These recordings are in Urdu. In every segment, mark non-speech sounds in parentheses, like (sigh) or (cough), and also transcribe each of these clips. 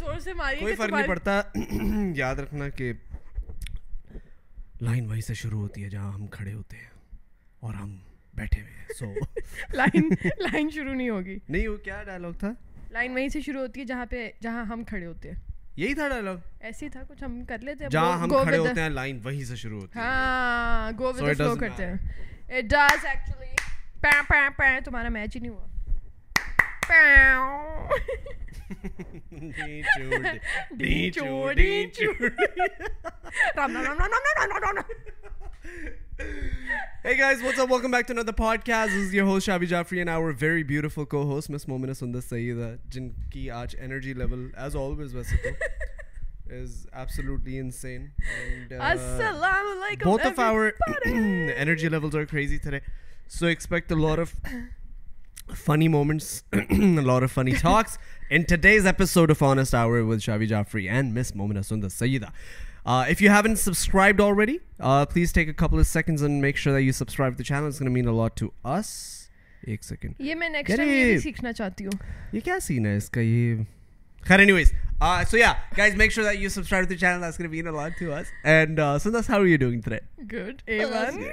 زور سے ماری کوئی فرق نہیں پڑتا (clears throat) یاد رکھنا کہ لائن وہیں سے شروع ہوتی ہے جہاں ہم کھڑے ہوتے ہیں اور ہم بیٹھے ہوئے ہیں سو (laughs) لائن لائن شروع نہیں ہوگی نہیں وہ کیا ڈائلگ تھا لائن وہیں سے شروع ہوتی ہے جہاں پہ جہاں ہم کھڑے ہوتے ہیں یہی تھا ڈائلگ ایسے ہی تھا کچھ ہم کر لیتے ہیں جہاں ہم کھڑے ہوتے ہیں لائن وہیں سے شروع ہوتی ہے ہاں گو ود دی فلو کرتے ہیں اٹ ڈز ایکچولی پا پا پا تمہارا میچ ہی نہیں ہوا شابی جافری ویریفلس جن کی آج اینرجیز فنی پلیزنڈ سیکھنا چاہتی ہوں یہ کیا سین ہے Uh, so yeah, guys, make sure that you subscribe to the channel. That's gonna mean a lot to us. And uh, so that's how are you doing today? Good, Evan.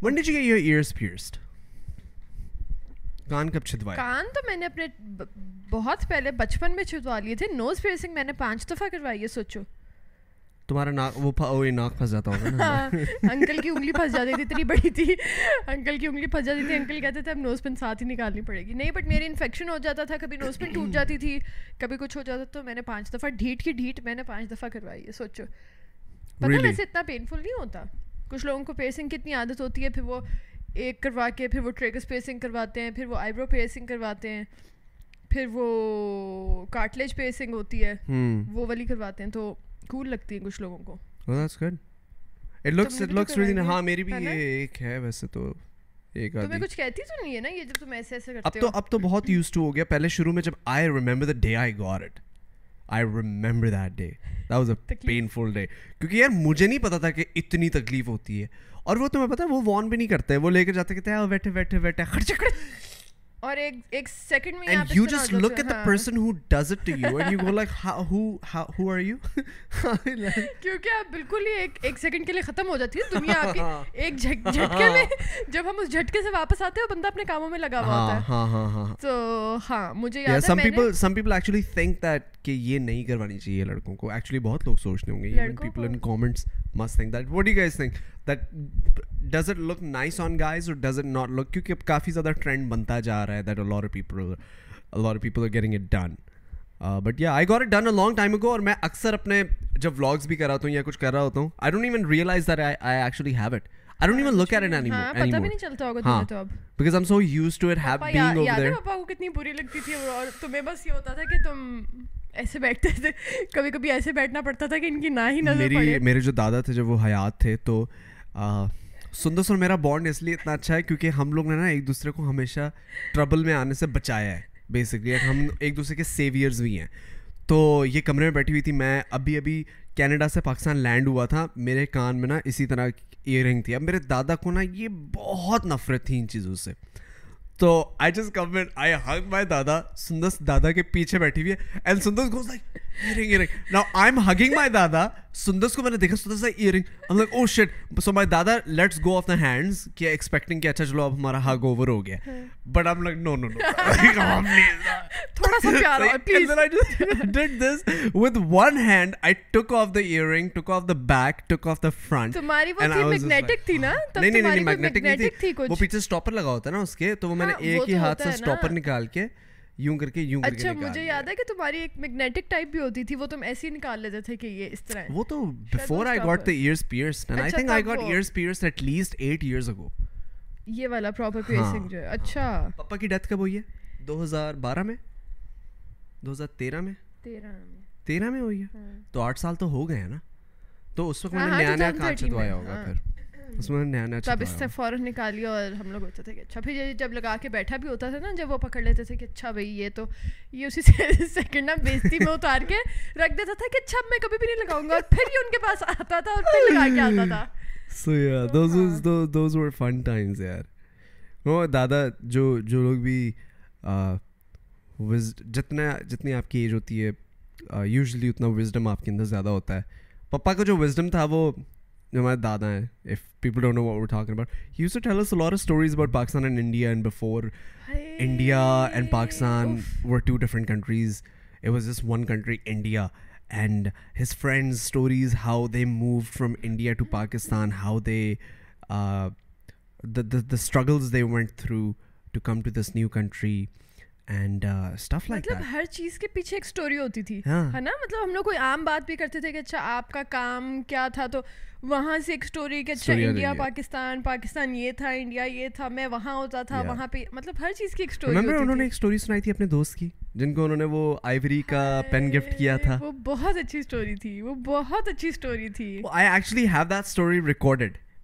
When did you get your ears pierced? کان کب چھدوائے کان تو میں نے اپنے بہت پہلے بچپن میں چھدوا لیے تھے نوز پیرسنگ میں نے پانچ دفعہ کروائی ہے سوچو تمہارا ناک وہ ناک پھنس جاتا ہوگا ہاں، انکل کی انگلی پھنس جاتی تھی اتنی بڑی تھی انکل کی انگلی پھنس جاتی تھی انکل کہتے تھے اب نوز پن ساتھ ہی نکالنی پڑے گی نہیں بٹ میری انفیکشن ہو جاتا تھا کبھی نوز پن ٹوٹ جاتی تھی کبھی کچھ ہو جاتا تو میں نے پانچ دفعہ ڈھیٹ کی ڈھیٹ میں نے پانچ دفعہ کروائی ہے سوچو پتہ ویسے اتنا پینفل نہیں ہوتا کچھ لوگوں کو پیرسنگ کی اتنی عادت ہوتی ہے پھر وہ ایک کروا کے پھر وہ ٹریکس پیسنگ کرواتے ہیں پھر وہ آئی برو پیسنگ کرواتے ہیں پھر وہ کارٹلیج پیسنگ ہوتی ہے وہ والی کرواتے ہیں تو کول لگتی ہیں کچھ لوگوں کو ہاں میری بھی یہ ایک ہے ویسے تو تو میں کچھ کہتی تو نہیں ہے نا یہ جب تم ایسے ایسے کرتے ہو اب تو بہت یوز ٹو ہو گیا پہلے شروع میں جب I remember the day I got it I remember that day that was a painful day کیونکہ یار مجھے نہیں پتا تھا کہ اتنی تکلیف ہوتی ہے اور وہ تمہیں پتا وہ وارن بھی نہیں کرتے وہ لے کے جاتے کہتے ہیں بیٹھے بیٹھے بیٹھے جب ہم اس جھٹکے سے واپس آتے ہیں بندہ اپنے کاموں میں لگا ہوا تو یہ نہیں کروانی چاہیے لڑکوں کو ایکچولی بہت لوگ ہوں گے that does it look nice on guys اور ڈز اٹ ناٹ لک کیونکہ اب کافی زیادہ ٹرینڈ بنتا جا رہا ہے that all over people all over people are getting it done but yeah I got it done a long time ago اور میں اکثر اپنے جب ولاگس بھی کراتا ہوں یا کچھ کر رہا ہوتا ہوں I don't even realise that I actually have it میرے جو دادا تھے جب وہ حیات تھے تو سندر اور میرا بانڈ اس لیے اتنا اچھا ہے کیونکہ ہم لوگ نے نا ایک دوسرے کو ہمیشہ ٹربل میں آنے سے بچایا ہے بیسکلی ہم ایک دوسرے کے سیویئرز بھی ہیں تو یہ کمرے میں بیٹھی ہوئی تھی میں ابھی ابھی کینیڈا سے پاکستان لینڈ ہوا تھا میرے کان میں نا اسی طرح ایئر رنگ تھی اب میرے دادا کو نا یہ بہت نفرت تھی ان چیزوں سے تو آئی جسٹ کم آئی ہنگ مائی دادا سندس دادا کے پیچھے بیٹھی ہوئی ہے اینڈ میں نے ٹک آف دا فرنٹک تھی نا نہیں نہیں میگنیٹک وہ پیچھے لگا ہوتا ہے نا اس کے تو وہ میں نے ایک ہی ہاتھ سے نکال کے یوں کر کے یوں کر کے اچھا مجھے یاد ہے کہ تمہاری ایک میگنیٹک ٹائپ بھی ہوتی تھی وہ تم ایسے ہی نکال لیتے تھے کہ یہ اس طرح وہ تو before I got the ears pierce and I think I got ears pierce at least 8 years ago یہ والا پراپر ہاں۔ پیئرسنگ جو ہے اچھا ہاں۔ پاپا کی ڈیتھ کب ہوئی ہے 2012 میں 2013 میں 13 میں 13 میں ہوئی ہے ہاں۔ تو 8 سال تو ہو گئے ہیں نا تو اس وقت میں نے نیا نیا کانچ دوایا ہوگا پھر اس میں نیا نیا تب اس سے فوراً نکالی اور ہم لوگ ہوتے تھے کہ اچھا پھر جب لگا کے بیٹھا بھی ہوتا تھا نا جب وہ پکڑ لیتے تھے کہ اچھا بھائی یہ تو یہ اسی سے (laughs) سیکنڈ نام بیچتی میں اتار کے رکھ دیتا تھا کہ اچھا میں کبھی بھی نہیں لگاؤں گا اور پھر یہ ان کے پاس آتا تھا اور پھر لگا کے آتا تھا so yeah those those were fun times یار وہ دادا جو جو لوگ بھی جتنا جتنی آپ کی ایج ہوتی ہے یوزلی اتنا وزڈم آپ کے اندر زیادہ ہوتا ہے پپا کا جو وزڈم تھا وہ جو ہمارے دادا ہیں if people don't know not but sit heals silver stories about Pakistan and India and before India and Pakistan were two different countries it was just one country India and his friends stories how they move from India to Pakistan how they the struggles they went through to come to this new country and stuff like مطلب ہر چیز کے پیچھے ایک اسٹوری ہوتی تھی ہاں۔ ہے نا مطلب ہم لوگ کوئی عام بات بھی کرتے تھے کہ اچھا آپ کا کام کیا تھا تو وہاں سے ایک اسٹوری کہ اچھا انڈیا انڈیا پاکستان پاکستان یہ یہ تھا تھا تھا میں وہاں وہاں ہوتا پہ مطلب ہر چیز کی ایک اسٹوری اسٹوری انہوں نے ایک سنائی تھی اپنے دوست کی جن کو انہوں نے وہ آئیوری کا پین گفٹ کیا تھا وہ بہت اچھی اسٹوری تھی وہ بہت اچھی اسٹوری تھی I actually have that story recorded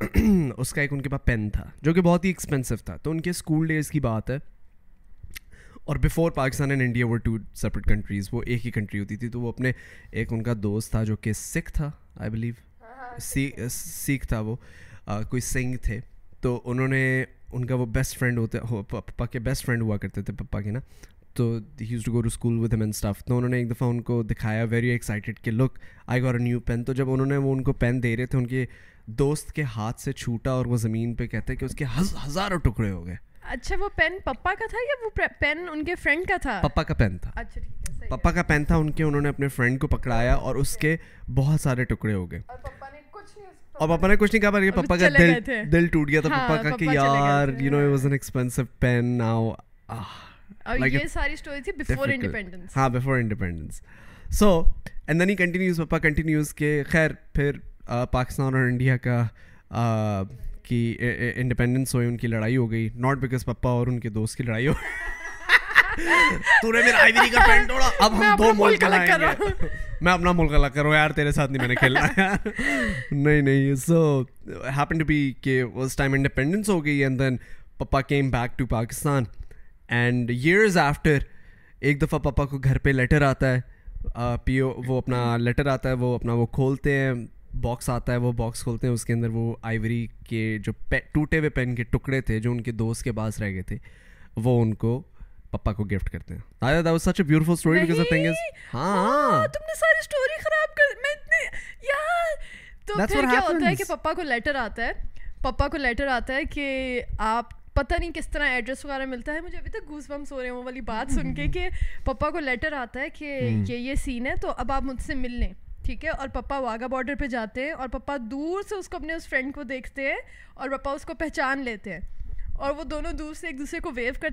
(clears throat) اس کا ایک ان کے پاس پین تھا جو کہ بہت ہی ایکسپینسو تھا تو ان کے اسکول ڈیز کی بات ہے اور before Pakistan and India were two separate countries وہ ایک ہی کنٹری ہوتی تھی تو وہ اپنے ایک ان کا دوست تھا جو کہ سکھ تھا آئی بلیو سکھ تھا وہ کوئی سنگھ تھے تو انہوں نے ان کا وہ بیسٹ فرینڈ ہوتا پپا کے بیسٹ فرینڈ ہوا کرتے تھے پپا کے نا تو used to go to school with main staff تو انہوں نے ایک دفعہ ان کو دکھایا ویری ایکسائٹیڈ کہ لک آئی گور اے نیو پین تو جب انہوں نے وہ ان کو پین دے رہے تھے ان کے دوست کے ہاتھ سے چھوٹا اور وہ زمین پہ کہتے ہیں کہ اس کے ہزاروں ٹکڑے ہو گئے اچھا وہ پین پپا کا تھا یا وہ پین ان کے فرینڈ کا تھا پپا کا پین تھا اچھا، پپا کا پین تھا ان کے انہوں نے اپنے فرینڈ کو پکڑایا اور اس کے بہت سارے ٹکڑے ہو گئے اور پاپا نے کچھ نہیں کہا پر یہ پپا کا دل دل ٹوٹ گیا تھا ہاں، پپا کا کہ یار you know it was an expensive pen now اور یہ ساری سٹوری تھی بیفور انڈیپینڈنس ہاں before independence so and then he continues papa continues کہ خیر پھر پاکستان اور انڈیا کا کی انڈیپینڈنس ہوئی ان کی لڑائی ہو گئی ناٹ بیکاز پپا اور ان کے دوست کی لڑائی (laughs) توڑا اب ہم میں اپنا ملک رہا کروں (laughs) یار تیرے ساتھ نہیں میں نے کھیلا (laughs) نہیں نہیں سو ہیپن ٹو بی کہ اس ٹائم انڈیپینڈنس ہو گئی and then papa came back to Pakistan and years after ایک دفعہ پپا کو گھر پہ لیٹر آتا ہے پی او وہ اپنا لیٹر آتا ہے وہ اپنا وہ کھولتے ہیں باکس آتا ہے وہ باکس کھولتے ہیں اس کے اندر وہ آئیوری کے جو ٹوٹے ہوئے پین کے ٹکڑے تھے جو ان کے دوست کے پاس رہ گئے تھے وہ ان کو پپا کو گفٹ کرتے ہیں آیا that was such a beautiful story because of things ہاں تم نے ساری سٹوری خراب کر میں اتنے یار تو پھر کیا ہوتا ہے کہ پپا کو لیٹر آتا ہے پپا کو لیٹر آتا ہے کہ آپ پتہ نہیں کس طرح ایڈریس وغیرہ ملتا ہے مجھے ابھی تک گوس بمس ہو رہے ہیں وہ والی بات سن کے (laughs) کہ پپا کو لیٹر آتا ہے کہ hmm. یہ یہ سین ہے تو اب آپ مجھ سے مل لیں ٹھیک ہے اور پپا واگا بارڈر پہ جاتے ہیں اور پپا دور سے اس اس کو کو اپنے فرینڈ دیکھتے ہیں اور پپا اس کو پہچان لیتے ہیں اور وہ ایک دوسرے کو ایک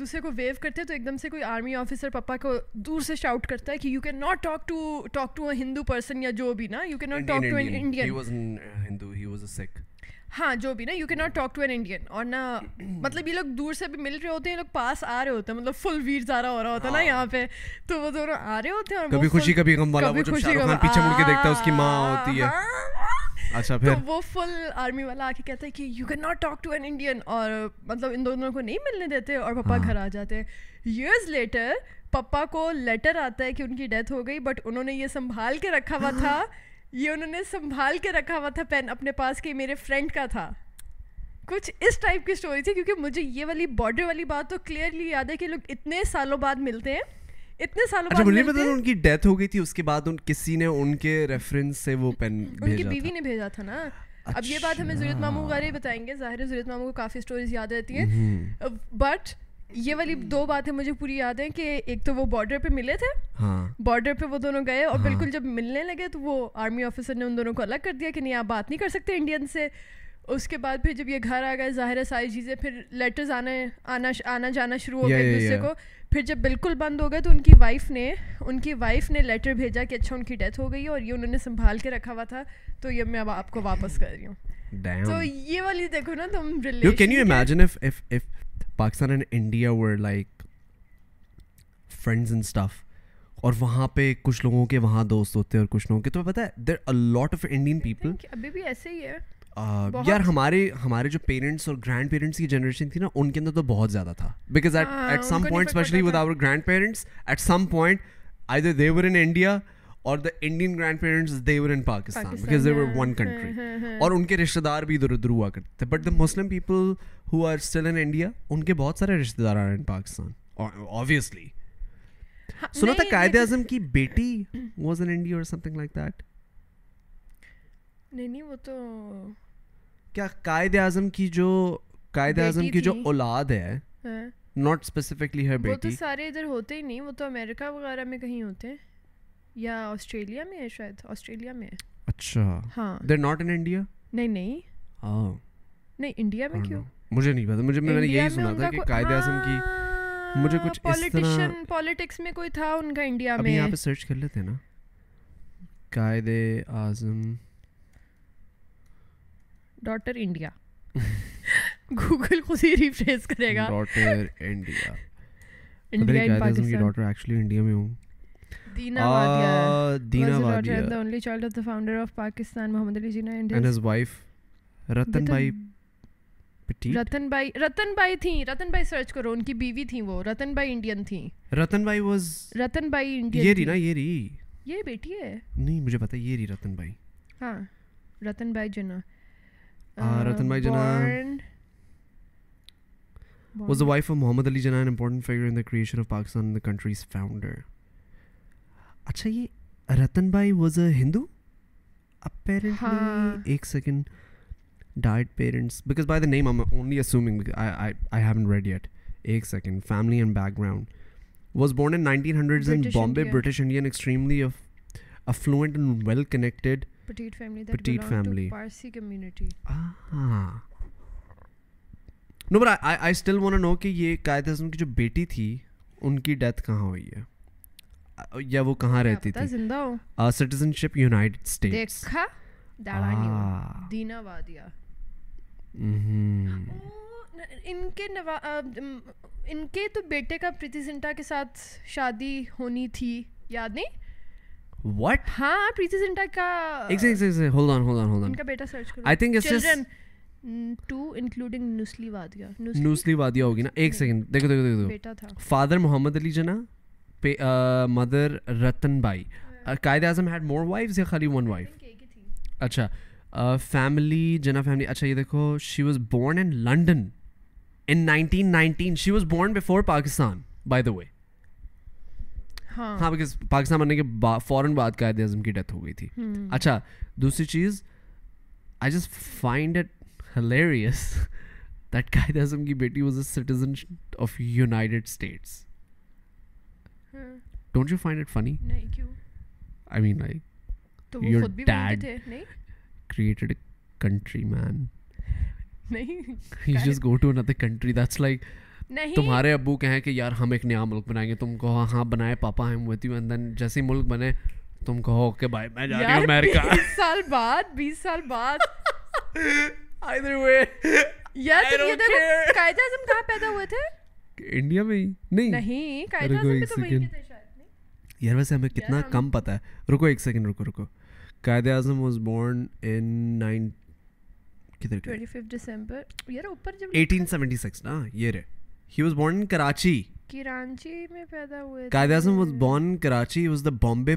دوسرے کو ویو کرتے تو ایک دم سے کوئی آرمی آفیسر جو بھی ہاں جو بھی نا you can not talk to an Indian اور نہ مطلب یہ لوگ دور سے بھی مل رہے ہوتے ہیں لوگ پاس آ رہے ہوتے ہیں مطلب فل ویر زارا ہو رہا ہوتا ہے نا ہاں۔ یہاں پہ تو وہ دونوں آ رہے ہوتے ہیں اور کبھی خوشی کبھی غم والا وہ جب شاہ رخ خان پیچھے مڑ کے دیکھتا ہے اس کی ماں ہوتی ہے ہاں۔ اچھا پھر وہ فل آرمی والا آ کے کہتا ہے کہ you can not talk to an Indian اور مطلب ان دونوں کو نہیں ملنے دیتے اور پپا ہاں۔ گھر آ جاتے ہیں ایئرز لیٹر پپا کو لیٹر آتا ہے کہ ان کی ڈیتھ ہو گئی بٹ انہوں نے یہ سنبھال کے رکھا ہوا تھا یہ انہوں نے سنبھال کے رکھا ہوا تھا پین اپنے پاس میرے فرینڈ کا تھا کچھ اس ٹائپ کی اسٹوری تھی کیونکہ مجھے یہ والی بارڈر والی بات تو کلیئرلی یاد ہے کہ لوگ اتنے سالوں بعد ملتے ہیں اتنے سالوں اچھا، کی ڈیتھ ہو گئی تھی اس کے بعد کسی نے ان کے ریفرنس سے وہ پین بیوی نے بھیجا تھا نا اب یہ بات ہمیں اچھا۔ زیرت ماموں بتائیں گے ظاہر ماموں کو کافی اسٹوریز یاد رہتی ہیں بٹ یہ والی دو باتیں مجھے پوری یاد ہیں کہ ایک تو وہ بارڈر پہ ملے تھے بارڈر ہاں۔ پہ وہ دونوں گئے اور ہاں۔ بالکل جب ملنے لگے تو وہ آرمی آفیسر نے ان دونوں کو الگ کر دیا کہ نہیں آپ بات نہیں کر سکتے انڈین سے اس کے بعد پھر جب یہ گھر آ گئے ظاہر ساری چیزیں پھر لیٹرز آنے آنا آنا جانا شروع ہو دوسرے کو پھر جب بالکل بند ہو گئے تو ان کی وائف نے ان کی وائف نے لیٹر بھیجا کہ اچھا ان کی ڈیتھ ہو گئی اور یہ انہوں نے سنبھال کے رکھا ہوا تھا تو یہ میں اب آپ کو واپس کر رہی ہوں تو یہ والی دیکھو نا تم Pakistan and India were like friends and اور وہاں پہ کچھ لوگوں کے وہاں دوست ہوتے ہیں اور کچھ لوگوں کے تو پتا ہے there lot of Indian people ابھی بھی ایسے ہی ہے یار ہمارے ہمارے جو پیرنٹس اور گرینڈ پیرنٹس کی جنریشن تھی نا ان کے اندر تو بہت زیادہ تھا because at some point especially with our grandparents at some point I they in India or the Indian grandparents they were in Pakistan because they were one country اور ان کے رشتہ دار بھی ادھر ادھر ہوا کرتے تھے but the Muslim people who are still in India ان کے بہت سارے رشتہ دار آر ان پاکستان آبویسلی سنا تھا قائد اعظم کی بیٹی واز ان انڈیا اور سم تھنگ لائک دیٹ نہیں نہیں وہ تو کیا قائد اعظم کی جو قائد اعظم کی جو اولاد ہے ناٹ اسپیسیفکلی ہر بیٹی وہ تو سارے ادھر ہوتے ہی نہیں وہ تو امریکہ وغیرہ میں کہیں ہوتے ہیں یا آسٹریلیا میں ہے شاید آسٹریلیا میں اچھا ہاں دیر ناٹ ان انڈیا نہیں نہیں ہاں نہیں انڈیا میں کیوں مجھے نہیں پتا مجھے میں نے یہی سنا تھا کہ قائد اعظم کی ہاں، مجھے کچھ اس طرح پالیٹکس میں کوئی تھا ان کا انڈیا میں یہاں پہ سرچ کر لیتے ہیں نا Quaid Azam daughter India Google خود ہی ریفریز کرے گا ڈاٹر انڈیا انڈیا کی ڈاٹر ایکچولی انڈیا میں ہوں The the only child of of founder Pakistan, and and his, wife, Ratan Ratan Ratan Ratan Ratan Ratan بھائی بھائی بھائی بھائی بھائی بھائی سرچ کرو ان کی بیوی وہ انڈین انڈین واز یہ یہ یہ ری ری نا بیٹی ہے نہیں مجھے یہ ری رتن رتن رتن بھائی بھائی بھائی ہاں Jinnah Jinnah Jinnah was the wife of Muhammad Ali اچھا یہ رتن بھائی واز اے ہندو ایک سیکنڈ ریڈ اٹ ایک سیکنڈ ah. واز یہ قائد اعظم کی جو بیٹی تھی ان کی ڈیتھ کہاں ہوئی ہے یا وہ کہاں رہتی تھی سٹیزن شپ دینا وادیا ان کے کے تو بیٹے کا پریتی ساتھ شادی ہونی تھی یاد نہیں واٹ ہاں پریتی کا یادیں to including mother Rattanbai Quaid Azam had more wives یا خالی ون وائف اچھا فیملی جنا فیملی اچھا یہ دیکھو she was born in London in nineteen nineteen she was born before Pakistan by the way ہاں بکاز پاکستان بننے کے فوراً بعد قائد اعظم کی ڈیتھ ہو گئی تھی اچھا دوسری چیز I just find it hilarious that Quaid Azam کی بیٹی was a citizen of United States don't you find it funny I mean mean like created country تمہارے ابو کہیں کہ یار ہم ایک نیا ملک بنائیں گے تم کہو ہاں, ہاں، بنائے کہا جیسے ملک بنے تم کہو انڈیا میں ہی نہیں یار ویسے ہمیں کتنا کم ہے رکو رکو رکو ایک second Quaid Azam was born in Bombay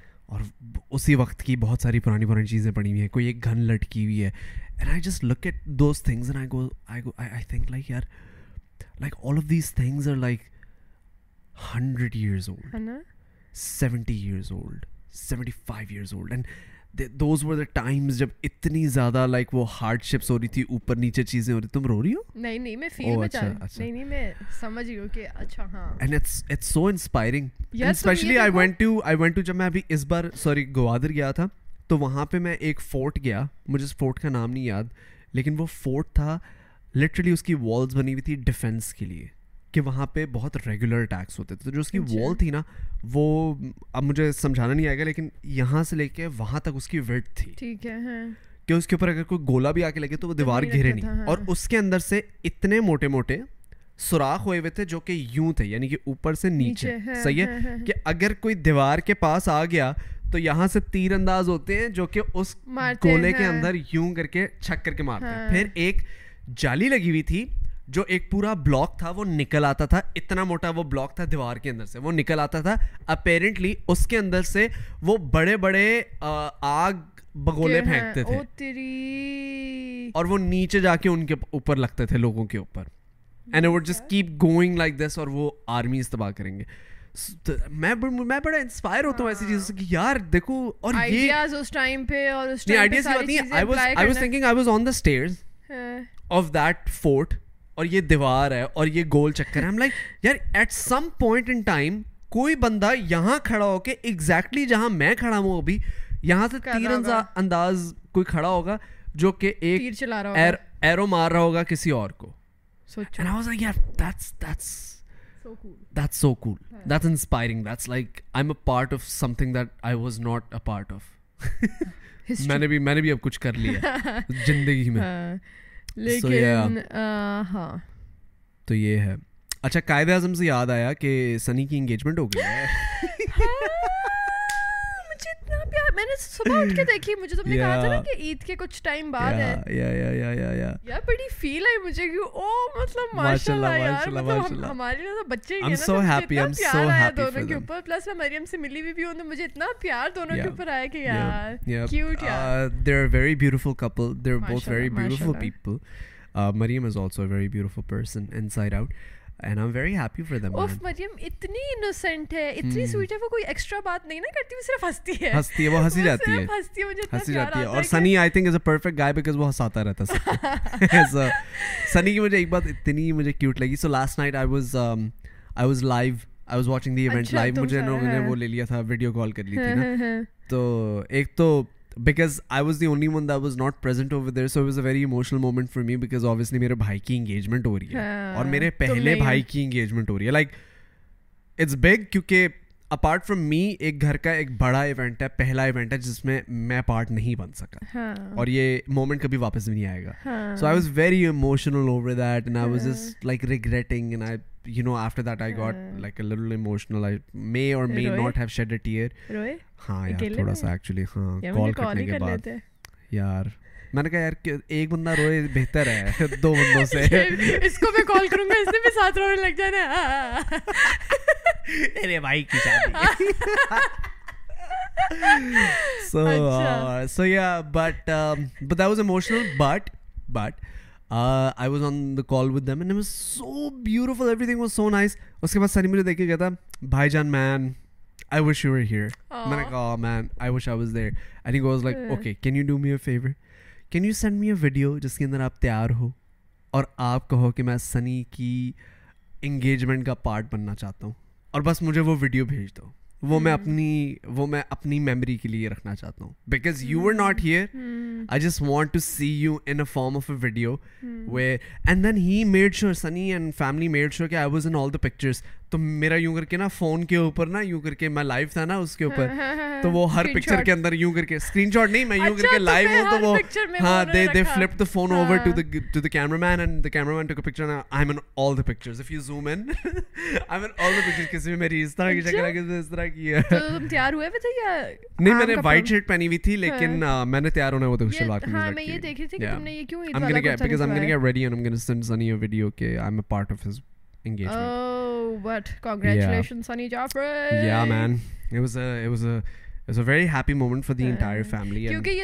اور اسی وقت کی بہت ساری پرانی پرانی چیزیں پڑی ہوئی ہیں کوئی ایک گھن لٹکی ہوئی ہے and I just look at those things and I I I go go think like یار like all of these things are like hundred years old seventy years old seventy five years old and those were the times جب اتنی زیادہ لائک وہ ہارڈ شپس ہو رہی تھی اوپر نیچے چیزیں ہو رہی تم رو رہی ہو نہیں نہیں میں فیل میں چل نہیں نہیں میں سمجھ گئی ہوں کہ اچھا ہاں and it's it's so inspiring especially I went to I went to جب میں ابھی اس بار سوری گوادر گیا تھا تو وہاں پہ میں ایک فورٹ گیا مجھے اس فورٹ کا نام نہیں یاد لیکن وہ فورٹ تھا لٹرلی اس کی والز بنی ہوئی تھی ڈیفینس کے لیے کہ وہاں پہ بہت ریگولر اٹیکس ہوتے تھے تو جو اس کی وال ہاں جی۔ تھی نا وہ اب مجھے سمجھانا نہیں آئے گا لیکن یہاں سے لے کے وہاں تک اس کی ویٹ تھی ٹھیک ہے ہاں۔ کہ اس کے اوپر اگر کوئی گولا بھی آ کے لگے تو وہ دیوار گھرے نہیں ہاں۔ اور اس کے اندر سے اتنے موٹے موٹے سوراخ ہوئے ہوئے تھے جو کہ یوں تھے یعنی کہ اوپر سے نیچے صحیح ہے کہ اگر کوئی دیوار کے پاس آ گیا تو یہاں سے تیر انداز ہوتے ہیں جو کہ اس گولے کے اندر یوں کر کے چھک کر کے مارتے ہیں پھر ایک جالی لگی ہوئی تھی جو ایک پورا بلاک تھا وہ نکل آتا تھا اتنا موٹا وہ بلاک تھا دیوار کے اندر سے وہ نکل آتا تھا اپیرنٹلی اس کے اندر سے وہ بڑے بڑے آگ بگولے پھینکتے تھے اور وہ نیچے جا کے ان کے اوپر لگتے تھے لوگوں کے اوپر وہ آرمی استباہ کریں گے میں بڑا انسپائر ہوتا ہوں ایسی چیزوں سے یار دیکھو اور اور یہ دیوار ہے اور یہ گول چکر ہے لائک یار at some point in time کوئی بندہ یہاں کھڑا ہو کے ایگزیکٹلی جہاں میں کھڑا ہوں ابھی یہاں سے تیر انداز کوئی کھڑا ہوگا جو کہ ایک تیر چلا رہا ہوگا ایرو مار رہا ہوگا کسی اور کو میں نے بھی اب کچھ کر لیا زندگی میں ہاں تو یہ ہے اچھا قائد اعظم سے یاد آیا کہ سنی کی انگیجمنٹ ہو ہے (laughs) ہاں۔ میں نے صبح اٹھ کے کے کے دیکھی مجھے مجھے تم نے کہا تھا نا کہ کہ عید کچھ ٹائم بعد ہے یا یا یا یا یا یا بڑی فیل او مطلب ماشاءاللہ ہمارے تو بچے ہی ہیں دونوں اوپر پلس میں مریم سے ملی ہوئی بھی ہوں تو مجھے اتنا پیار دونوں کے اوپر آیا کہ یار یار cute they they very very very beautiful beautiful beautiful couple both people Maryam is also person inside out Sunny cute لگی واچنگ um, اچھا، نے (laughs) تو ایک تو because I was the only one that was not over there so was a very emotional moment for me because obviously میرے بھائی کی انگیجمنٹ ہو رہی ہے اور میرے پہلے بھائی کی انگیجمنٹ ہو رہی ہے لائک اٹس بگ کیونکہ اپارٹ فرام می ایک گھر کا ایک بڑا ایونٹ ایونٹ ہے ہے پہلا جس میں میں پارٹ نہیں بن سکا ہاں۔ اور یہ مومنٹ کبھی واپس بھی ٹیئر ہاں ہاں میں نے کہا یار ایک بندہ روئے بہتر ہے (laughs) دو بندوں سے ارے بھائی کی شادی so so yeah but but I was emotional but but I was on the call with and so beautiful everything was so nice اس کے بعد سنی مجھے دیکھ گیا تھا بھائی جان man I wish you here میں نے کہا man I wish I was there was like okay can you do me mayor favour can you send me video جس کے اندر آپ تیار ہو اور آپ کہو کہ میں سنی کی انگیجمنٹ کا پارٹ بننا چاہتا ہوں اور بس مجھے وہ ویڈیو بھیج دو وہ میں hmm. اپنی وہ میں اپنی میموری کے لیے رکھنا چاہتا ہوں because you not here I just want to see you in a form of a video way and then he made sure Sunny and family made sure کہ I was in all the pictures تو میرا یوں کر کے نا فون کے اوپر نا یوں کر کے میں لائیو تھا نا اس کے اوپر تو وہ ہر پکچر کے اندر یوں کر کے اسکرین شاٹ نہیں میں یوں کر اچھا، کے لائیو ہوں تو وہ ہاں they they flip the phone over to the to the camera man and the camera man to a picture I'm in all the pictures if you zoom in I'm in all the pictures کسی میری اس طرح کی شکل ہے کسی اس طرح کی ہے تو تم تیار ہوئے تھے یا (laughs) نہیں میں نے وائٹ شرٹ پہنی ہوئی تھی لیکن ہاں۔ میں نے تیار ہونا وہ تو شروعات ہاں، میں ہاں میں یہ دیکھ رہی تھی کہ تم نے یہ کیوں ایڈ والا کچھ because I'm gonna get ready and I'm gonna send Sunny a video کہ I'm a part of his یہ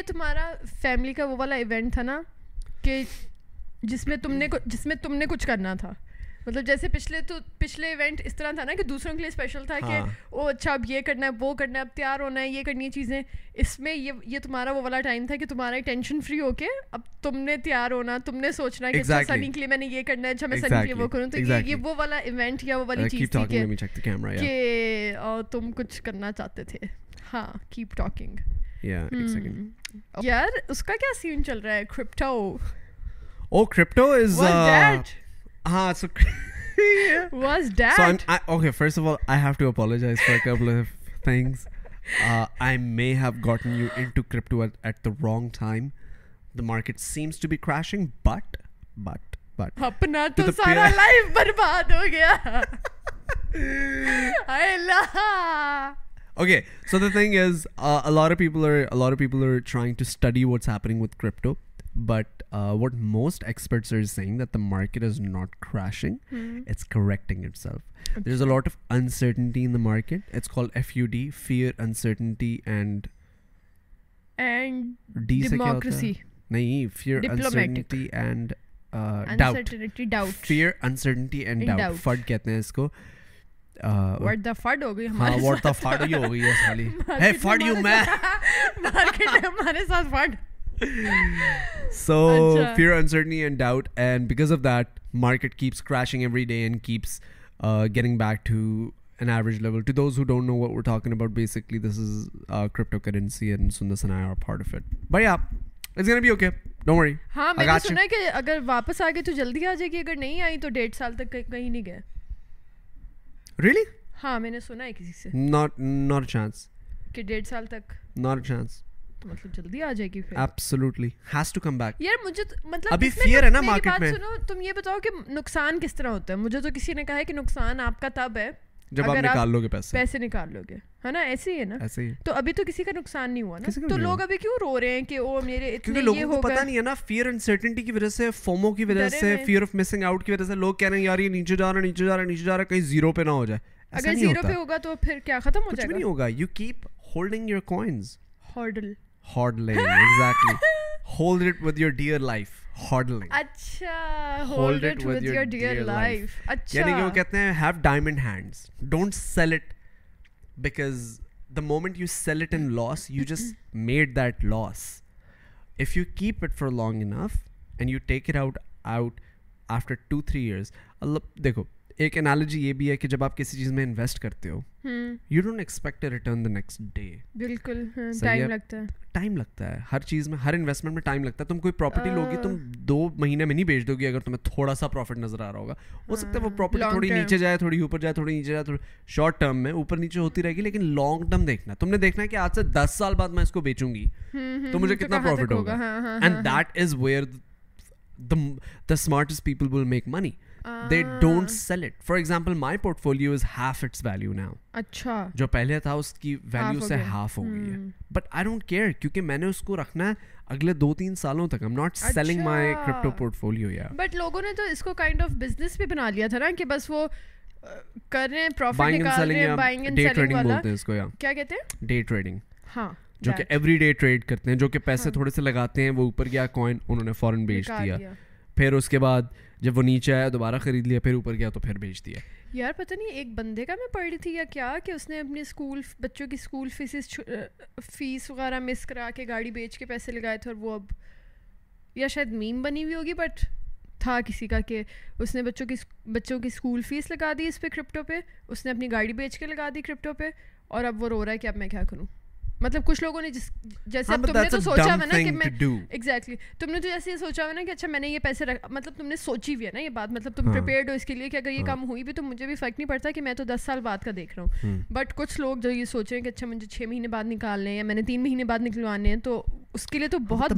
تمہارا فیملی کا وہ والا ایونٹ تھا نا جس میں تم نے کچھ کرنا تھا مطلب جیسے پچھلے تو پچھلے ایونٹ اس طرح تھا نا کہ دوسروں کے لیے اسپیشل تھا کہ او ہاں۔ اچھا اب یہ کرنا ہے وہ کرنا ہے اب تیار ہونا ہے یہ کرنی ہے چیزیں اس میں یہ یہ تمہارا وہ والا ٹائم تھا کہ تمہارا ٹینشن فری ہو کے اب تم نے تیار ہونا تم نے سوچنا ہے کہ سنی اچھا کے لیے میں نے یہ کرنا ہے اچھا میں سنی کے لیے وہ کروں تو یہ وہ والا ایونٹ یا وہ والی uh, چیز تھی کہ تم کچھ کرنا چاہتے تھے ہاں کیپ ٹاکنگ یار اس کا کیا سین چل رہا ہے crypto oh crypto is first of all I to may have gotten you into at the time the market seems to برباد ہو گیا so the thing is all people what's with crypto but what most thing نہیں سوسر آگے تو جلدی آ جائے گی اگر نہیں آئی تو ڈیڑھ سال تک کہیں نہیں گئے مطلب جلدی آ جائے گی پھر absolutely has to come back یار مجھے مطلب ابھی فیئر ہے نا مارکیٹ میں سنو تم یہ بتاؤ کہ نقصان کس طرح ہوتا ہے مجھے تو کسی نے کہا ہے کہ نقصان آپ کا تب ہے جب آپ نکال لو گے پیسے پیسے نکال لو گے ہے نا ایسے ہی ہے نا ایسے ہی تو ابھی تو کسی کا نقصان نہیں ہوا نا تو لوگ ابھی کیوں رو رہے ہیں کہ او میرے کیونکہ لوگوں کو پتہ نہیں ہے نا فیئر انسرٹنٹی کی وجہ سے فومو کی وجہ سے فیئر آف مسنگ آؤٹ کی وجہ سے لوگ کہہ رہے ہیں یار یہ نیچے جا رہا نیچے جا رہا نیچے جا رہا کہیں زیرو پہ نہ ہو جائے اگر زیرو پہ ہوگا تو پھر کیا ختم ہو جائے گا نہیں ہوگا you keep holding your coins hodl hold it with your dear life diamond hands don't because the moment you lose you just made that loss if you keep it for long enough and you take it out out after two three years دیکھو ایک انالوجی یہ بھی ہے کہ جب آپ کسی چیز میں انویسٹ کرتے ہو you don't expect return the next day بالکل ٹائم ہاں، لگتا ہے ہر چیز میں ہر انویسٹمنٹ میں ٹائم لگتا ہے تم کوئی پراپرٹی لوگی تم دو مہینے میں نہیں بیچ دو گی اگر تمہیں تھوڑا سا پروفٹ نظر آ رہا ہوگا ہو سکتا ہے وہ پراپرٹی تھوڑی نیچے جائے تھوڑی اوپر جائے تھوڑی نیچے جائے تھوڑی شارٹ ٹرم میں اوپر نیچے ہوتی رہے گی لیکن لانگ ٹرم دیکھنا تم نے دیکھنا ہے کہ آج سے دس سال بعد میں اس کو بیچوں گی تو مجھے کتنا پروفٹ ہوگا and that is where the smartest people will make money they don't sell it for example my portfolio is half its value now اچھا جو پہلے تھا اس کی ویلو سے ہاف ہو گئی ہے بٹ آئی ڈونٹ کیئر کیونکہ میں نے اس کو رکھنا ہے اگلے دو تین سالوں تک I'm not selling my crypto portfolio yeah but لوگوں نے تو اس کو کائنڈ آف بزنس بھی بنا لیا تھا نا کہ بس وہ کر رہے ہیں پروفٹ نکال رہے ہیں بائنگ اینڈ سیلنگ والا کیا کہتے ہیں ڈے ٹریڈنگ ہاں جو کہ ایوری ڈے ٹریڈ کرتے ہیں جو کہ پیسے ہاں. تھوڑے سے لگاتے ہیں وہ اوپر گیا کوائن انہوں نے فورن بیچ دیا پھر اس کے بعد جب وہ نیچے آیا دوبارہ خرید لیا پھر اوپر گیا تو پھر بیچ دیا یار پتہ نہیں ایک بندے کا میں پڑھ رہی تھی یا کیا کہ اس نے اپنے اسکول بچوں کی اسکول فیسز فیس وغیرہ مس کرا کے گاڑی بیچ کے پیسے لگائے تھے اور وہ اب یا شاید میم بنی ہوئی ہوگی بٹ تھا کسی کا کہ اس نے بچوں کی بچوں کی اسکول فیس لگا دی اس پہ کرپٹو پہ اس نے اپنی گاڑی بیچ کے لگا دی کرپٹو پہ اور اب وہ رو رہا ہے کہ اب میں کیا کروں مطلب کچھ لوگوں نے جس جیسے ہاں، تم نے تو سوچا ہوا نا کہ میں ایگزیکٹلی تم نے تو جیسے یہ سوچا ہوا نا کہ اچھا میں نے یہ پیسے رکھا مطلب تم نے سوچی ہوئی ہے نا یہ بات مطلب تم پریپیئرڈ ہاں۔ ہو اس کے لیے کہ اگر یہ ہاں۔ کام ہوئی بھی تو مجھے بھی فرق نہیں پڑتا کہ میں تو دس سال بعد کا دیکھ رہا ہوں بٹ کچھ لوگ جو یہ سوچ رہے ہیں کہ اچھا مجھے چھ مہینے بعد نکالنے یا میں نے تین مہینے بعد نکلوانے ہیں تو اس کے لیے تو مطلب بہت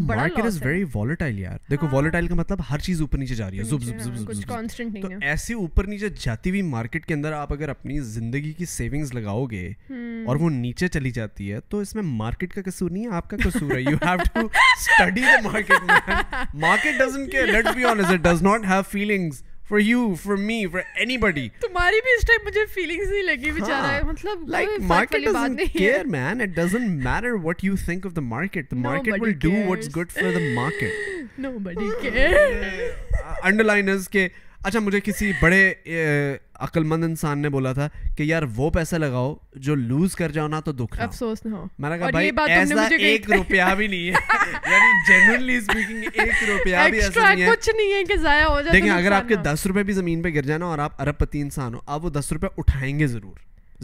بڑا یار دیکھو والیٹائل ہاں۔ کا مطلب ہر چیز اوپر نیچے جا رہی ہے تو ایسے اوپر نیچے جاتی ہوئی مارکیٹ کے اندر آپ اگر اپنی زندگی کی سیونگز لگاؤ گے اور وہ نیچے چلی جاتی ہے تو اس میں مارکیٹ کا قصور نہیں ہے آپ کا قصور ہے you have to study the market market doesn't care let's be honest it does not have feelings for for you me for anybody تمہاری بھی اس ٹائم مجھے فیلنگز نہیں لگی بیچارہ مطلب like market doesn't doesn't care man it matter what you think of the market the market will do what's good for the market nobody care underline is کہ اچھا مجھے کسی بڑے عقل مند انسان نے بولا تھا کہ یار وہ پیسہ لگاؤ جو لوز کر جاؤ نہ تو دکھ افسوس نہ ہو میں ہے یعنی ایسا نہیں ہے کچھ نہیں ہے اگر آپ کے دس روپے بھی زمین پہ گر جانا اور آپ ارب پتی انسان ہو آپ وہ دس روپے اٹھائیں گے ضرور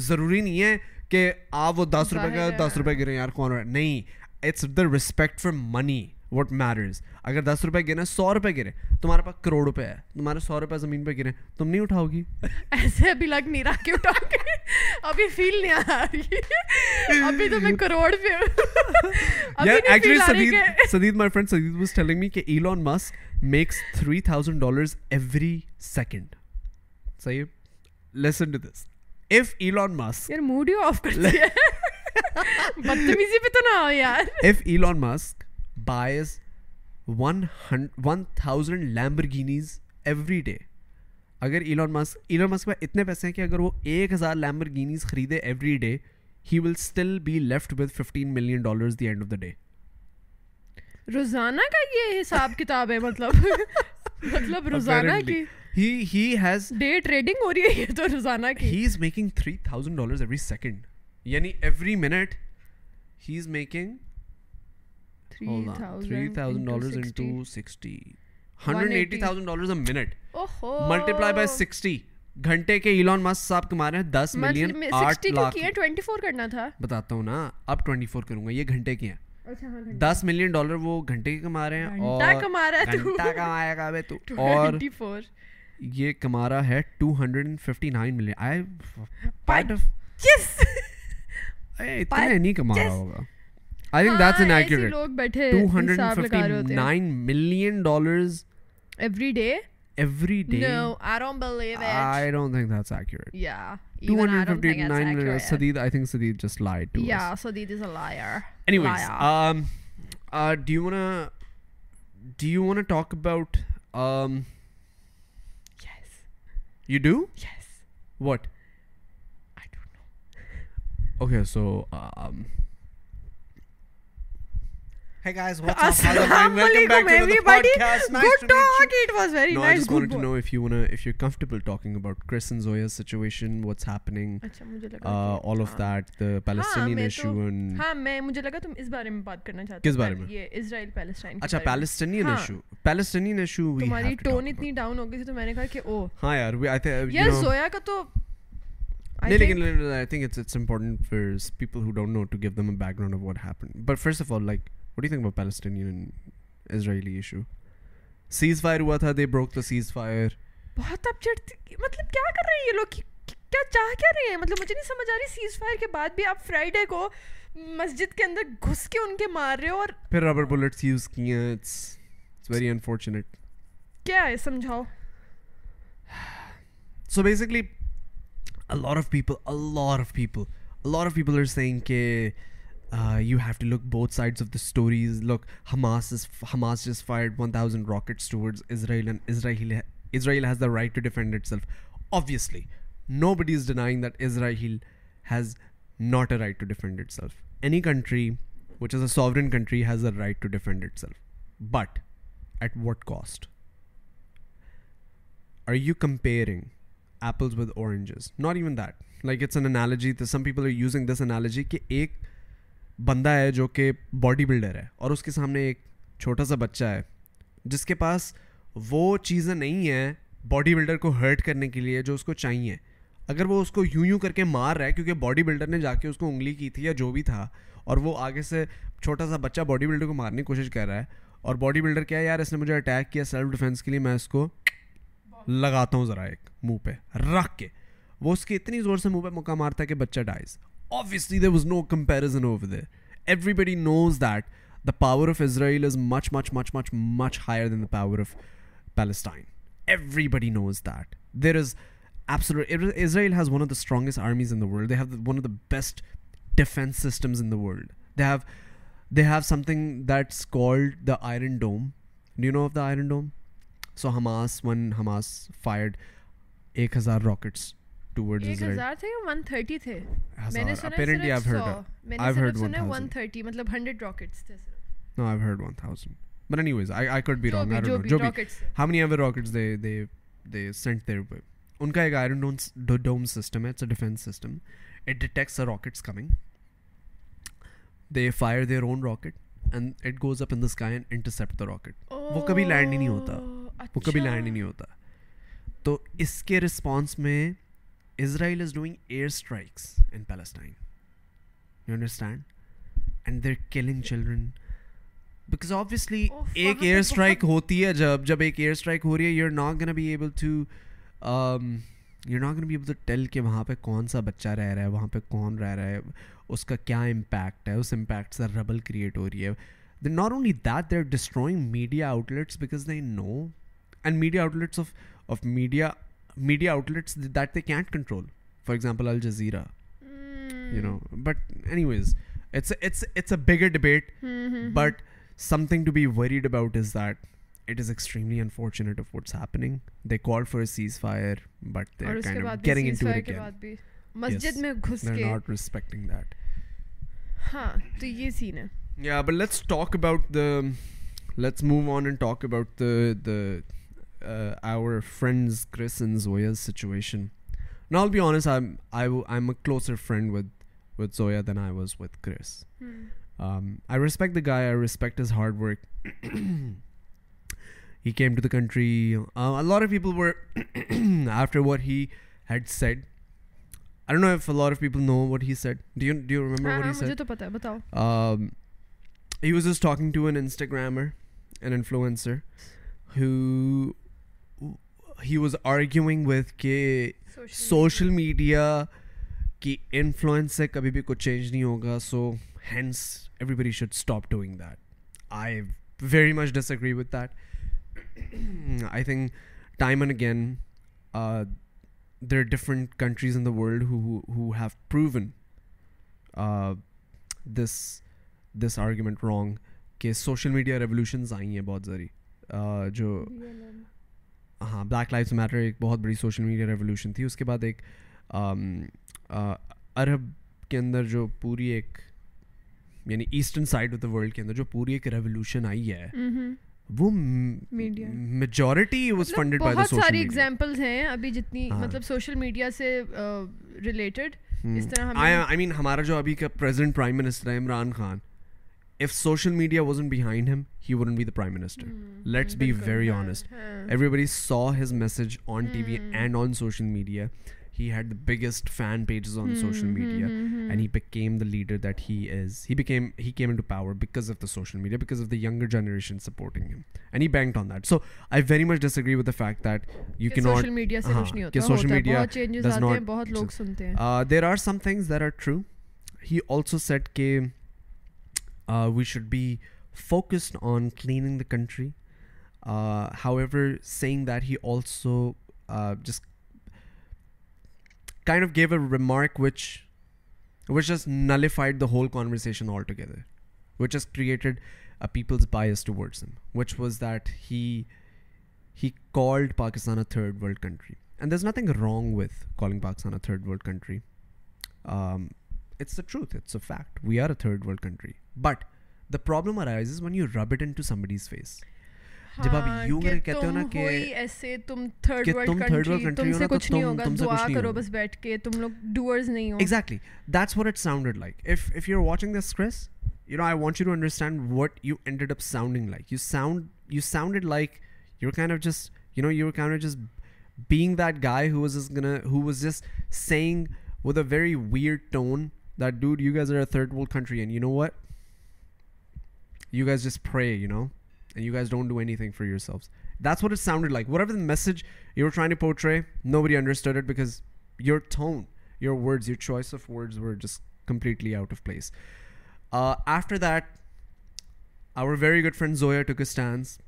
ضروری نہیں ہے کہ آپ وہ دس روپے کا دس روپے گریں یار کون نہیں it's the respect for money what matters اگر دس روپئے گرے سو روپئے گرے تمہارے پاس کروڑ روپے ہے تمہارے سو روپے زمین پہ گرے تم نہیں اٹھاؤ گی (laughs) ایسے ابھی ابھی لگ نہیں رہا کہ اٹھاؤ گی every second listen to this if L بدتمیزی پہ تو نہ ہو buys one one thousand Lamborghinis every day اگر ایلون ماسک ایلون ماسک میں اتنے پیسے ہیں کہ اگر وہ ایک ہزار لیمبرگینیز خریدے every day he will still be left with fifteen million dollar the end of the day روزانہ کا یہ حساب (laughs) کتاب ہے مطلب (laughs) مطلب روزانہ کی ہی ہیز ڈے ٹریڈنگ گھنٹے کے ایلون صاحب کما رہے ہیں دس ملین آٹھ lakh twenty twenty four four کرنا تھا بتاتا ہوں نا اب کروں گا یہ گھنٹے کے ہیں دس ملین ڈالر وہ گھنٹے کے کما رہے ہیں اور یہ کما رہا ہے two hundred I think that's لوگ بیٹھے 259 million dollars every every day day no I don't believe it I don't think that's نوکے سو میںاؤن ہو گئی تھی تو What do you think about Palestinian and Israeli issue? Ceasefire ہوا تھا they broke the ceasefire بہت اب چڑھتی مطلب کیا کر رہے ہیں یہ لوگ کیا چاہ کیا رہے ہیں مطلب مجھے نہیں سمجھ آ رہی سیز فائر کے بعد بھی آپ فرائیڈے کو مسجد کے اندر گھس کے ان کے مار رہے ہو اور پھر ربر بلٹس یوز کیے ہیں اٹس اٹس ویری انفارچونیٹ کیا ہے سمجھاؤ so basically lot of people lot of people lot of people are saying کہ یو ہیو ٹو لک بہت sides of the stories look is fire one thousand rockets towards Israel Israel and Israel has the right to defend itself obviously nobody is denying that Israel has not a right to defend itself any country which is a sovereign country has a right to defend itself but at what cost are you comparing apples with oranges not even that like it's an analogy some people are using this analogy کہ ایک بندہ ہے جو کہ باڈی بلڈر ہے اور اس کے سامنے ایک چھوٹا سا بچہ ہے جس کے پاس وہ چیزیں نہیں ہیں باڈی بلڈر کو ہرٹ کرنے کے لیے جو اس کو چاہیے اگر وہ اس کو یوں یوں کر کے مار رہا ہے کیونکہ باڈی بلڈر نے جا کے اس کو انگلی کی تھی یا جو بھی تھا اور وہ آگے سے چھوٹا سا بچہ باڈی بلڈر کو مارنے کی کوشش کر رہا ہے اور باڈی بلڈر کیا ہے یار اس نے مجھے اٹیک کیا سیلف ڈیفینس کے لیے میں اس کو لگاتا ہوں ذرا ایک منہ پہ رکھ کے وہ اس کی اتنی زور سے منہ پہ مکہ مارتا ہے کہ بچہ ڈائز لی داز no comparison O there everybody knows that the power of Israel is much much much much much higher than the power of Palestine everybody knows that there is Israel has one of the strongest armies in the world one of the best defence systems in the world they he that is called the Iron Dome of the Iron Dome so ہم ون ہماز فائر ایک ہزار راکٹس لینڈ ہی نہیں ہوتا تو اس کے رسپانس میں Israel is doing air strikes in Palestine you understand and they're killing children because obviously ایک ایئر اسٹرائک ہوتی ہے جب جب ایک ایئر اسٹرائک ہو رہی ہے you are not gonna be able to you not gonna be able to tell کہ وہاں پہ کون سا بچہ رہ رہا ہے وہاں پہ کون رہ رہا ہے اس کا کیا امپیکٹ ہے اس امپیکٹ سے ربل کریٹ ہو رہی ہے they not only that they are destroying media outlets because they know and media outlets of of media media outlets that they can't control for example Al Jazeera you know but anyways it's a bigger debate but something to be worried about is that it is extremely unfortunate of what's happening they call for ceasefire but مسجد میں گھس کے ناٹ ریسپیکٹنگ دیٹ ہاں تو یہ سین ہے یا but let's talk about the let's move on and talk about the the Uh, our friends Chris and Zoya's situation. Now I'll be honest, I'm a closer friend with Zoya than I was with Chris. Hmm. Um, I respect the guy. I respect his hard work. (coughs) He came to the country. Uh, a lot of people were (coughs) after what he had said. I don't know if a lot of people know what he said. Do you remember what he ah, said? Um, he was just talking to an Instagrammer, an influencer, who he was arguing with کہ سوشل میڈیا کی انفلوئنس سے کبھی بھی کچھ چینج نہیں ہوگا so hence everybody should stop doing that I very much disagree with that I think time and again there different countries in the world who this this argument wrong کہ سوشل میڈیا ریولیوشنز آئی ہیں بہت ساری جو ہاں بلیک لائف میٹر ایک بہت بڑی سوشل میڈیا ریولیوشن تھی اس کے بعد ایک عرب کے اندر جو پوری ایک یعنی eastern side of the world کے اندر جو پوری ایک ریولیوشن آئی ہے وہ media majority was funded by بہت ساری ایگزامپلز ہیں ابھی جتنی ہاں۔ مطلب سوشل میڈیا سے ریلیٹڈ اس طرح آئی مین ہمارا جو ابھی کا پریزنٹ پرائم منسٹر ہے Imran Khan If social media wasn't behind him, he wouldn't be the prime minister. Hmm, Let's be very honest. Everybody saw his message on TV hmm. and on social media. He had the biggest fan pages on hmm, social media, and he became the leader that he is. He came into power because of the social media, because of the younger generation supporting him, and he banked on that. So I very much disagree with the fact that you cannot. Social media se kuch nahi hota. Social media does not. Uh, there are some things that are true. He also said that uh, we should be focused on cleaning the country. Uh, however, saying that, he also uh, just kind of gave a remark which just nullified the whole conversation altogether, which just created a people's bias towards him, which was that he called Pakistan a third world country. And there's nothing wrong with calling Pakistan a third world country. Um, truth it's fact we are a third country but face جب آپ کہتے ہو نا کہ very where tone that dude, you guys are a third world country, and you know what? You guys just pray, you know, and you guys don't do anything for yourselves. That's what it sounded like. Whatever the message you were trying to portray, nobody understood it because your tone, your words, your choice of words were just completely out of place. Uh, after that, our very good friend Zoya took a stance,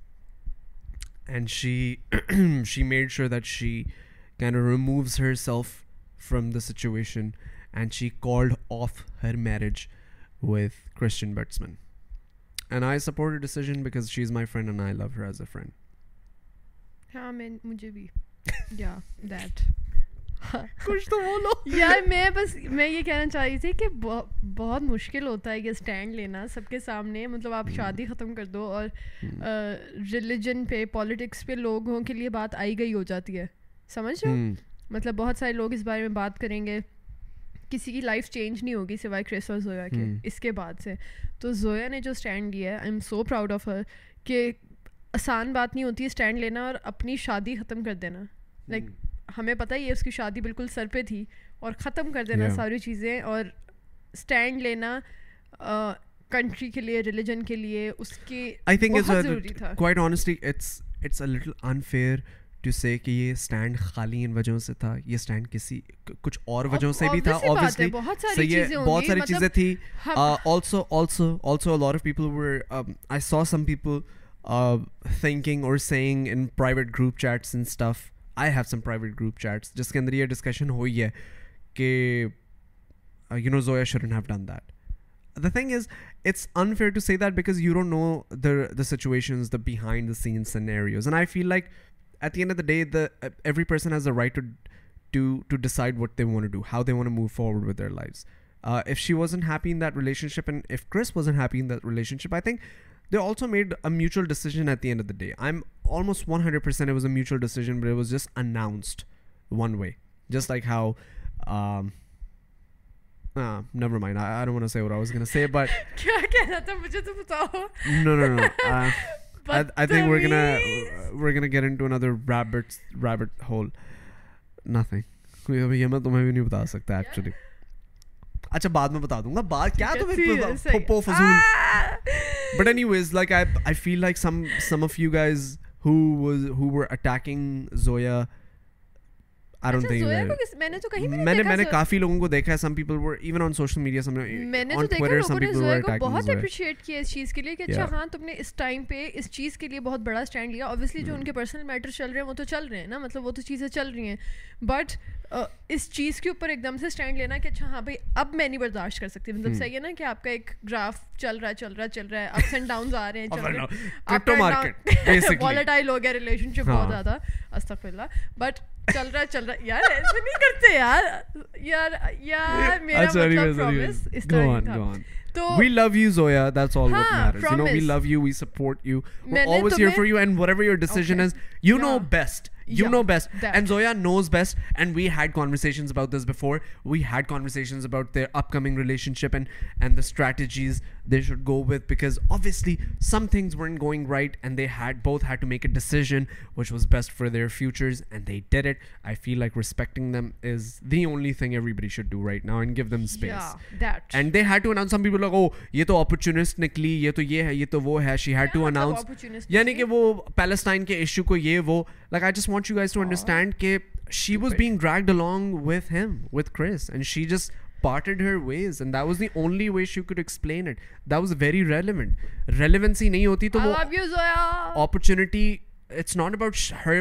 and she (clears throat) she made sure that she kind of removes herself from the situation میں بس میں یہ کہنا چاہ رہی تھی کہ بہت مشکل ہوتا ہے یہ اسٹینڈ لینا سب کے سامنے مطلب آپ hmm. شادی ختم کر دو اور ریلیجن hmm. پہ پالیٹکس پہ لوگوں کے لیے بات آئی گئی ہو جاتی ہے سمجھ hmm. مطلب بہت سارے لوگ اس بارے میں بات کریں گے کسی کی لائف چینج نہیں ہوگی سوائے کرس اور زویا کے اس کے بعد سے تو زویا نے جو اسٹینڈ لیا ہے I am so proud of her کہ آسان بات نہیں ہوتی ہے اسٹینڈ لینا اور اپنی شادی ختم کر دینا لائک ہمیں پتہ ہی ہے اس کی شادی بالکل سر پہ تھی اور ختم کر دینا ساری چیزیں اور اسٹینڈ لینا کنٹری کے لیے ریلیجن کے لیے اس کی ٹو سے کہ یہ اسٹینڈ خالی ان وجہوں سے تھا یہ اسٹینڈ کسی کچھ اور وجہوں سے بھی تھا یہ بہت ساری مطلب چیزیں تھیں also also also lot of people I saw some people thinking اور saying in private group chats and stuff I have some private group chats جس کے اندر یہ ڈسکشن ہوئی ہے کہ you know Zoya shouldn't have done that the thing is it's unfair to see that because you don't know the the situations the behind the scenes and I feel like at the end of the day, uh, every person has the right to decide what they want to do, how they want to move forward with their lives. Uh, if she wasn't happy in that relationship, and if Chris wasn't happy in that relationship, I think they also made a mutual decision at the end of the day. I'm almost 100% it was a mutual decision, but it was just announced one way. Just like how... Um, uh, never mind. I don't want to say what I was going to say, but... (laughs) No. (laughs) I, I think we're uh, we're gonna gonna get into another rabbit rabbit hole. Nothing. یہ میں تمہیں بھی نہیں بتا سکتا ایکچولی اچھا بعد میں بتا دوں گا کیا تمہیں but anyways like like I I feel some some of you guys who who was were attacking Zoya بہت بڑا اسٹینڈ لیا جو hmm. ان کے پرسنل میٹر چل رہے رہے ہیں ہیں وہ مطلب وہ تو تو چل چل نا مطلب چیزیں رہی ہیں بٹ uh, اس چیز کے اوپر ایک دم سے اسٹینڈ لینا کہ اچھا ہاں بھائی اب میں نہیں برداشت کر سکتی مطلب hmm. صحیح ہے نا کہ آپ کا ایک گراف چل رہا چل رہا چل رہا ہے اپس اینڈ ڈاؤن ہو گیا ہاں۔ استفی اللہ بٹ چل رہا چل رہا یار یار یار یار نہیں کرتے میرا مطلب best یہ تو وہ پیلسٹائن کے ایشو کو یہ وہ like want you guys to understand کہ she was being dragged along with him with Chris and she just parted her ways and that was the only way she could explain it that was very relevant relevancy نہیں ہوتی تو opportunity it's not about her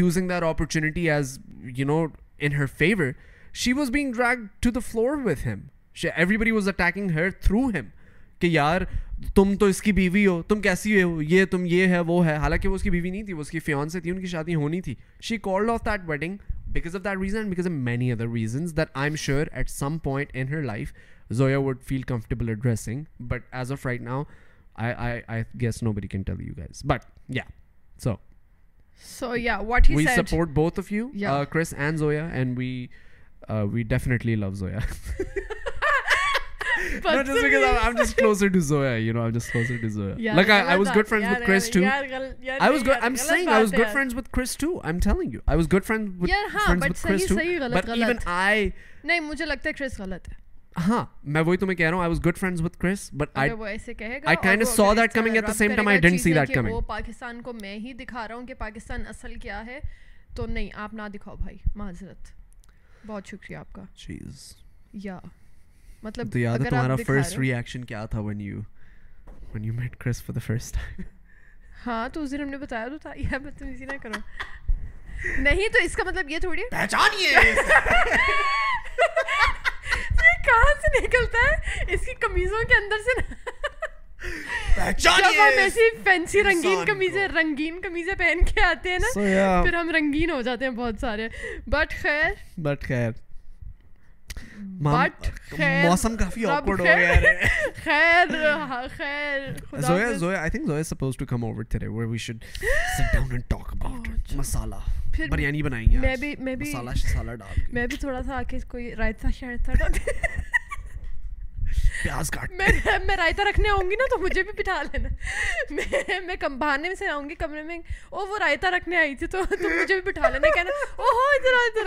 using that opportunity as you know in her favour she was being drag to the floor with him everybody was attacking her through him کہ یار تم تو اس کی بیوی ہو تم کیسی ہو یہ تم یہ ہے وہ ہے حالانکہ وہ اس کی بیوی نہیں تھی وہ اس کی فیون سے تھی ان کی شادی ہونی تھی she called off that wedding because because of of that reason many other reasons that I am sure at some point in her life Zoya would feel comfortable it dressing but as of right now I guess nobody can tell you but yeah yeah so so what we support both of you Chris and Zoya and we we definitely love Zoya just just just because I'm, I'm, I'm I'm I'm closer closer to to Zoya. Zoya. You you, know, Yeah, like I, I I I I I. was was was was good good. good good friends friends friends with with with with Chris Chris Chris too. too. too. saying telling But even no, ہاں میں وہی تمہیں کہہ رہا ہوں I I I was good Chris but that that coming coming at same time see Pakistan کو میں ہی دکھا رہا ہوں کہ پاکستان اصل کیا ہے تو نہیں آپ نہ دکھاؤ بھائی معذرت بہت شکریہ آپ کا چیز یا مطلب تو یاد ہے تمہارا فرسٹ ری ایکشن کیا تھا when you when you meet Chris for the first time ہاں تو اس دن ہم نے بتایا تو تھا (laughs) یہ بدتمیزی نہ کرو نہیں تو اس کا مطلب یہ تھوڑی پہچانیے (laughs) کہاں سے نکلتا ہے اس کی کمیزوں کے اندر سے جب فینسی رنگین کمیزیں رنگین کمیزیں پہن کے آتے ہیں نا پھر ہم رنگین ہو جاتے ہیں بہت سارے بٹ خیر بٹ خیر Oh, میں رکھنے تو مجھے بھی بٹھا لینا میں بہانے میں سے آؤں گی کمرے میں بٹھا لینا ادھر ادھر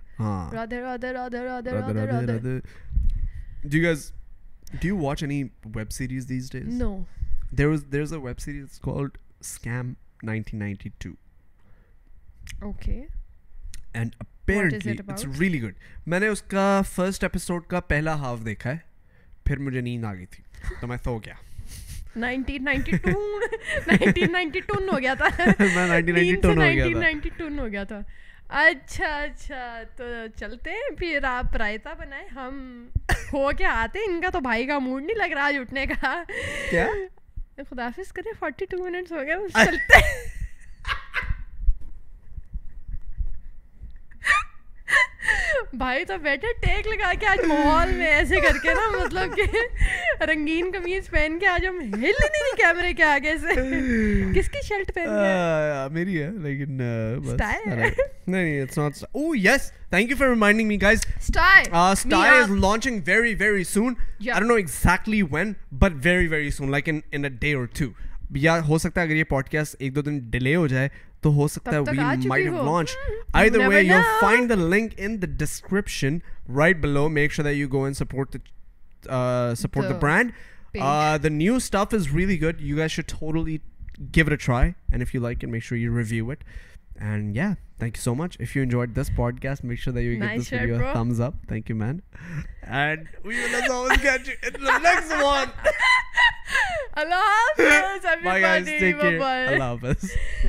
فرسٹ ایپیسوڈ کا پہلا ہاف دیکھا ہے پھر مجھے نیند آ گئی تھی تو میں سو گیا تھا اچھا اچھا تو چلتے ہیں پھر آپ رائتا بنائے ہم (laughs) ہو کے آتے ان کا تو بھائی کا موڈ نہیں لگ رہا آج اٹھنے کا خدافظ کریں فورٹی ٹو منٹس ہو گئے (laughs) چلتے بھائی تو بیٹھے ٹیک لگا کے آج ماحول میں ایسے کر کے نا مطلب کہ رنگین کمیز پہن کے آج ہم ہل نہیں کیمرے کے آگے سے کس کی شرٹ پہن میری ہے لیکن نہیں it's not oh yes thank you for reminding me guys sty sty is launching very very soon I don't know exactly when but very very soon like in in a day or two یا ہو سکتا ہے اگر یہ پوڈ کاسٹ ایک دو دن ڈیلے ہو جائے تو ہو سکتا ہے نیوز اپن اللہ حافظ